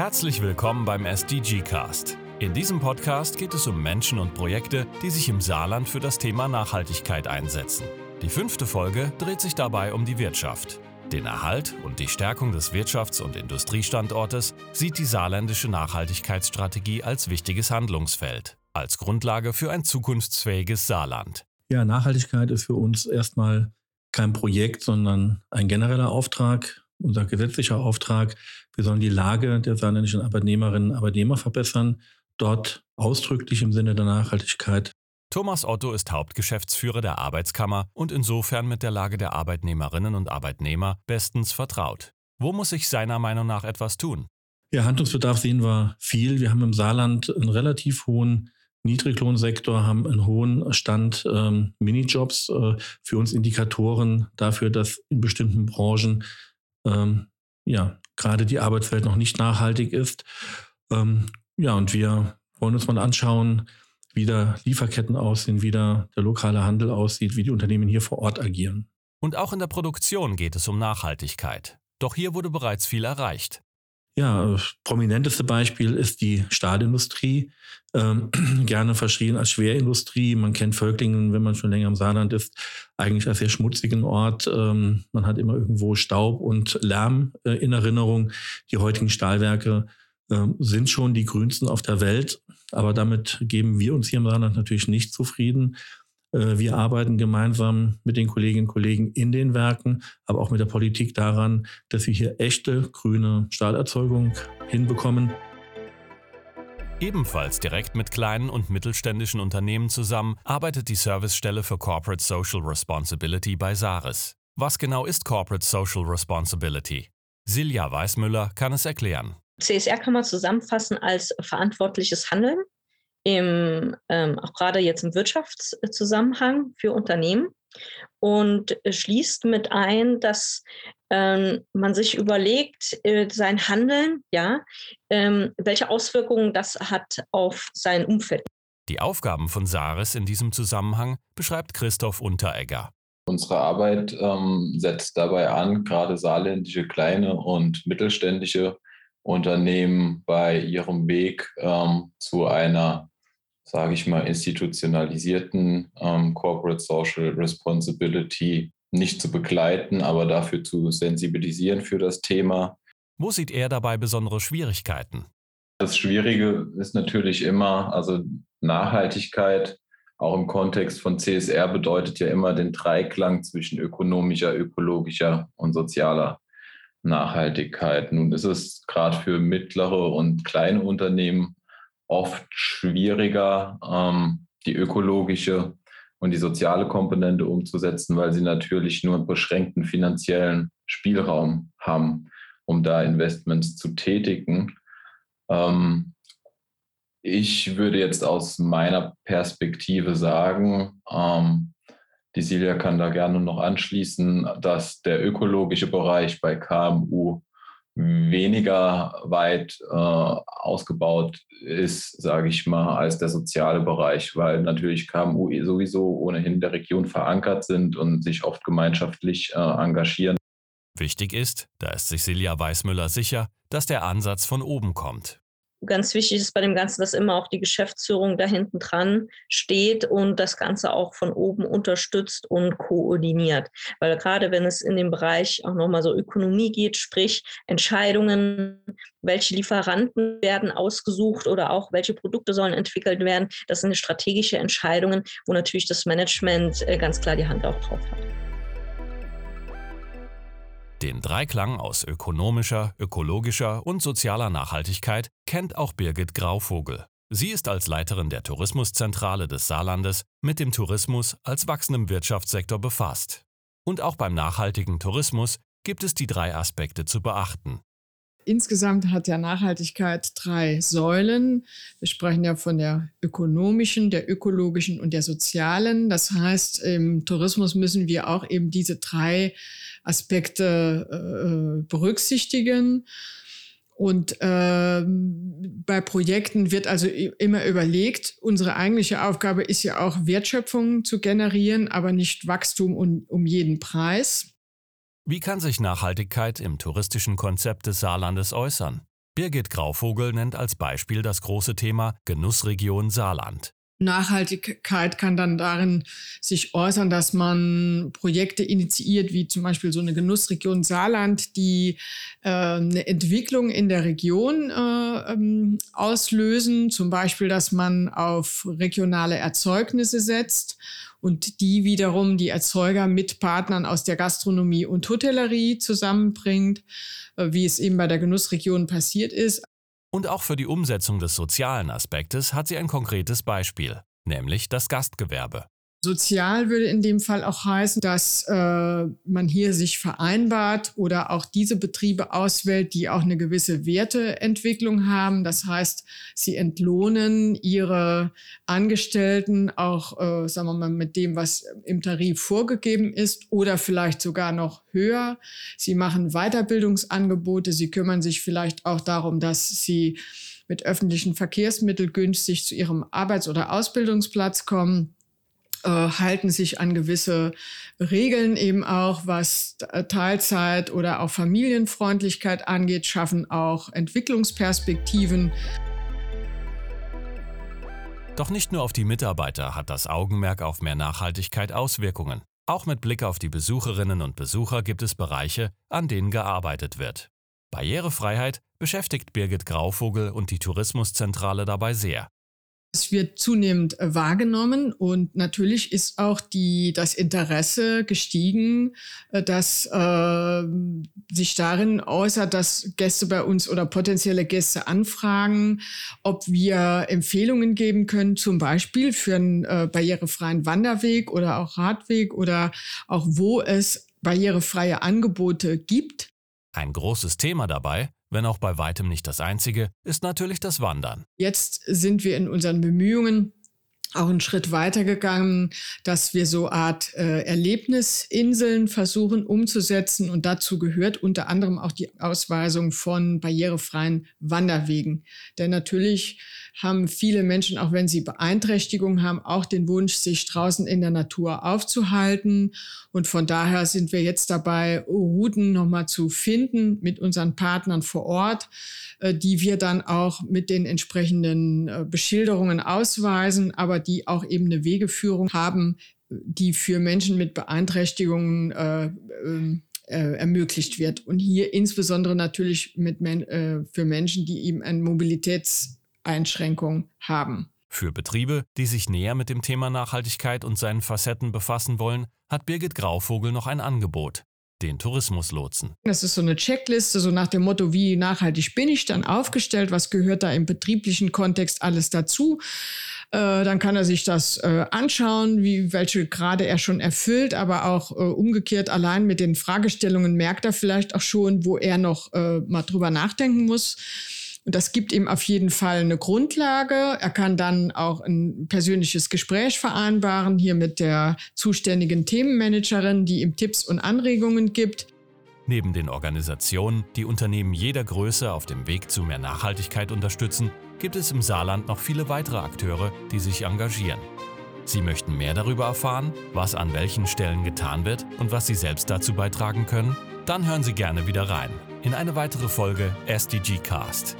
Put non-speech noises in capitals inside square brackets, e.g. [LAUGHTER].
Herzlich willkommen beim SDG Cast. In diesem Podcast geht es um Menschen und Projekte, die sich im Saarland für das Thema Nachhaltigkeit einsetzen. Die fünfte Folge dreht sich dabei um die Wirtschaft. Den Erhalt und die Stärkung des Wirtschafts- und Industriestandortes sieht die saarländische Nachhaltigkeitsstrategie als wichtiges Handlungsfeld, als Grundlage für ein zukunftsfähiges Saarland. Ja, Nachhaltigkeit ist für uns erstmal kein Projekt, sondern ein genereller Auftrag, unser gesetzlicher Auftrag. Wir sollen die Lage der saarländischen Arbeitnehmerinnen und Arbeitnehmer verbessern, dort ausdrücklich im Sinne der Nachhaltigkeit. Thomas Otto ist Hauptgeschäftsführer der Arbeitskammer und insofern mit der Lage der Arbeitnehmerinnen und Arbeitnehmer bestens vertraut. Wo muss sich seiner Meinung nach etwas tun? Ja, Handlungsbedarf sehen wir viel. Wir haben im Saarland einen relativ hohen Niedriglohnsektor haben einen hohen Stand ähm, Minijobs, äh, für uns Indikatoren dafür, dass in bestimmten Branchen ähm, ja gerade die Arbeitswelt noch nicht nachhaltig ist. Ähm, ja, und wir wollen uns mal anschauen, wie da Lieferketten aussehen, wie da der lokale Handel aussieht, wie die Unternehmen hier vor Ort agieren. Und auch in der Produktion geht es um Nachhaltigkeit. Doch hier wurde bereits viel erreicht. Ja, prominenteste Beispiel ist die Stahlindustrie, ähm, [CLEARS THROAT] gerne verschrien als Schwerindustrie. Man kennt Völklingen, wenn man schon länger im Saarland ist, eigentlich als sehr schmutzigen Ort. Ähm, man hat immer irgendwo Staub und Lärm äh, in Erinnerung. Die heutigen Stahlwerke äh, sind schon die grünsten auf der Welt, aber damit geben wir uns hier im Saarland natürlich nicht zufrieden. Äh, wir arbeiten gemeinsam mit den Kolleginnen und Kollegen in den Werken, aber auch mit der Politik daran, dass wir hier echte grüne Stahlerzeugung hinbekommen. Ebenfalls direkt mit kleinen und mittelständischen Unternehmen zusammen arbeitet die Servicestelle für Corporate Social Responsibility bei Saris. Was genau ist Corporate Social Responsibility? Silja Weißmüller kann es erklären. CSR kann man zusammenfassen als verantwortliches Handeln im, ähm, auch gerade jetzt im Wirtschaftszusammenhang für Unternehmen und schließt mit ein, dass ähm, man sich überlegt, äh, sein Handeln, ja, ähm, welche Auswirkungen das hat auf sein Umfeld. Die Aufgaben von Saris in diesem Zusammenhang beschreibt Christoph Unteregger. Unsere Arbeit ähm, setzt dabei an, gerade saarländische kleine und mittelständische Unternehmen bei ihrem Weg ähm, zu einer sage ich mal, institutionalisierten ähm, Corporate Social Responsibility nicht zu begleiten, aber dafür zu sensibilisieren für das Thema. Wo sieht er dabei besondere Schwierigkeiten? Das Schwierige ist natürlich immer, also Nachhaltigkeit, auch im Kontext von CSR, bedeutet ja immer den Dreiklang zwischen ökonomischer, ökologischer und sozialer Nachhaltigkeit. Nun ist es gerade für mittlere und kleine Unternehmen oft schwieriger, ähm, die ökologische und die soziale Komponente umzusetzen, weil sie natürlich nur einen beschränkten finanziellen Spielraum haben, um da Investments zu tätigen. Ähm, ich würde jetzt aus meiner Perspektive sagen, ähm, die Silja kann da gerne noch anschließen, dass der ökologische Bereich bei KMU weniger weit äh, ausgebaut ist, sage ich mal, als der soziale Bereich, weil natürlich KMU sowieso ohnehin in der Region verankert sind und sich oft gemeinschaftlich äh, engagieren. Wichtig ist, da ist sich Silja Weißmüller sicher, dass der Ansatz von oben kommt ganz wichtig ist bei dem Ganzen, dass immer auch die Geschäftsführung da hinten dran steht und das Ganze auch von oben unterstützt und koordiniert. Weil gerade wenn es in dem Bereich auch nochmal so Ökonomie geht, sprich Entscheidungen, welche Lieferanten werden ausgesucht oder auch welche Produkte sollen entwickelt werden, das sind strategische Entscheidungen, wo natürlich das Management äh, ganz klar die Hand auch drauf hat. Den Dreiklang aus ökonomischer, ökologischer und sozialer Nachhaltigkeit kennt auch Birgit Grauvogel. Sie ist als Leiterin der Tourismuszentrale des Saarlandes mit dem Tourismus als wachsendem Wirtschaftssektor befasst. Und auch beim nachhaltigen Tourismus gibt es die drei Aspekte zu beachten. Insgesamt hat ja Nachhaltigkeit drei Säulen. Wir sprechen ja von der ökonomischen, der ökologischen und der sozialen. Das heißt, im Tourismus müssen wir auch eben diese drei Aspekte äh, berücksichtigen. Und äh, bei Projekten wird also immer überlegt, unsere eigentliche Aufgabe ist ja auch Wertschöpfung zu generieren, aber nicht Wachstum um, um jeden Preis. Wie kann sich Nachhaltigkeit im touristischen Konzept des Saarlandes äußern? Birgit Grauvogel nennt als Beispiel das große Thema Genussregion Saarland. Nachhaltigkeit kann dann darin sich äußern, dass man Projekte initiiert, wie zum Beispiel so eine Genussregion Saarland, die äh, eine Entwicklung in der Region äh, ähm, auslösen. Zum Beispiel, dass man auf regionale Erzeugnisse setzt und die wiederum die Erzeuger mit Partnern aus der Gastronomie und Hotellerie zusammenbringt, äh, wie es eben bei der Genussregion passiert ist. Und auch für die Umsetzung des sozialen Aspektes hat sie ein konkretes Beispiel, nämlich das Gastgewerbe. Sozial würde in dem Fall auch heißen, dass äh, man hier sich vereinbart oder auch diese Betriebe auswählt, die auch eine gewisse Werteentwicklung haben. Das heißt, sie entlohnen ihre Angestellten auch, äh, sagen wir mal, mit dem, was im Tarif vorgegeben ist oder vielleicht sogar noch höher. Sie machen Weiterbildungsangebote. Sie kümmern sich vielleicht auch darum, dass sie mit öffentlichen Verkehrsmitteln günstig zu ihrem Arbeits- oder Ausbildungsplatz kommen äh, halten sich an gewisse Regeln eben auch, was Teilzeit oder auch Familienfreundlichkeit angeht, schaffen auch Entwicklungsperspektiven. Doch nicht nur auf die Mitarbeiter hat das Augenmerk auf mehr Nachhaltigkeit Auswirkungen. Auch mit Blick auf die Besucherinnen und Besucher gibt es Bereiche, an denen gearbeitet wird. Barrierefreiheit beschäftigt Birgit Grauvogel und die Tourismuszentrale dabei sehr. Es wird zunehmend äh, wahrgenommen und natürlich ist auch die, das Interesse gestiegen, äh, dass äh, sich darin äußert, dass Gäste bei uns oder potenzielle Gäste anfragen, ob wir Empfehlungen geben können, zum Beispiel für einen äh, barrierefreien Wanderweg oder auch Radweg oder auch wo es barrierefreie Angebote gibt. Ein großes Thema dabei wenn auch bei weitem nicht das einzige, ist natürlich das Wandern. Jetzt sind wir in unseren Bemühungen auch einen Schritt weiter gegangen, dass wir so Art äh, Erlebnisinseln versuchen umzusetzen. Und dazu gehört unter anderem auch die Ausweisung von barrierefreien Wanderwegen. Denn natürlich haben viele Menschen, auch wenn sie Beeinträchtigungen haben, auch den Wunsch, sich draußen in der Natur aufzuhalten. Und von daher sind wir jetzt dabei, Routen nochmal zu finden mit unseren Partnern vor Ort, äh, die wir dann auch mit den entsprechenden äh, Beschilderungen ausweisen, aber die auch eben eine Wegeführung haben, die für Menschen mit Beeinträchtigungen äh, ähm, äh, ermöglicht wird. Und hier insbesondere natürlich mit äh, für Menschen, die eben ein Mobilitäts Einschränkung haben. Für Betriebe, die sich näher mit dem Thema Nachhaltigkeit und seinen Facetten befassen wollen, hat Birgit Grauvogel noch ein Angebot. Den Tourismuslotsen. Das ist so eine Checkliste, so nach dem Motto, wie nachhaltig bin ich dann aufgestellt, was gehört da im betrieblichen Kontext alles dazu. Äh, dann kann er sich das äh, anschauen, wie welche Grade er schon erfüllt, aber auch äh, umgekehrt allein mit den Fragestellungen merkt er vielleicht auch schon, wo er noch äh, mal drüber nachdenken muss. Und das gibt ihm auf jeden Fall eine Grundlage. Er kann dann auch ein persönliches Gespräch vereinbaren, hier mit der zuständigen Themenmanagerin, die ihm Tipps und Anregungen gibt. Neben den Organisationen, die Unternehmen jeder Größe auf dem Weg zu mehr Nachhaltigkeit unterstützen, gibt es im Saarland noch viele weitere Akteure, die sich engagieren. Sie möchten mehr darüber erfahren, was an welchen Stellen getan wird und was Sie selbst dazu beitragen können? Dann hören Sie gerne wieder rein in eine weitere Folge SDG Cast.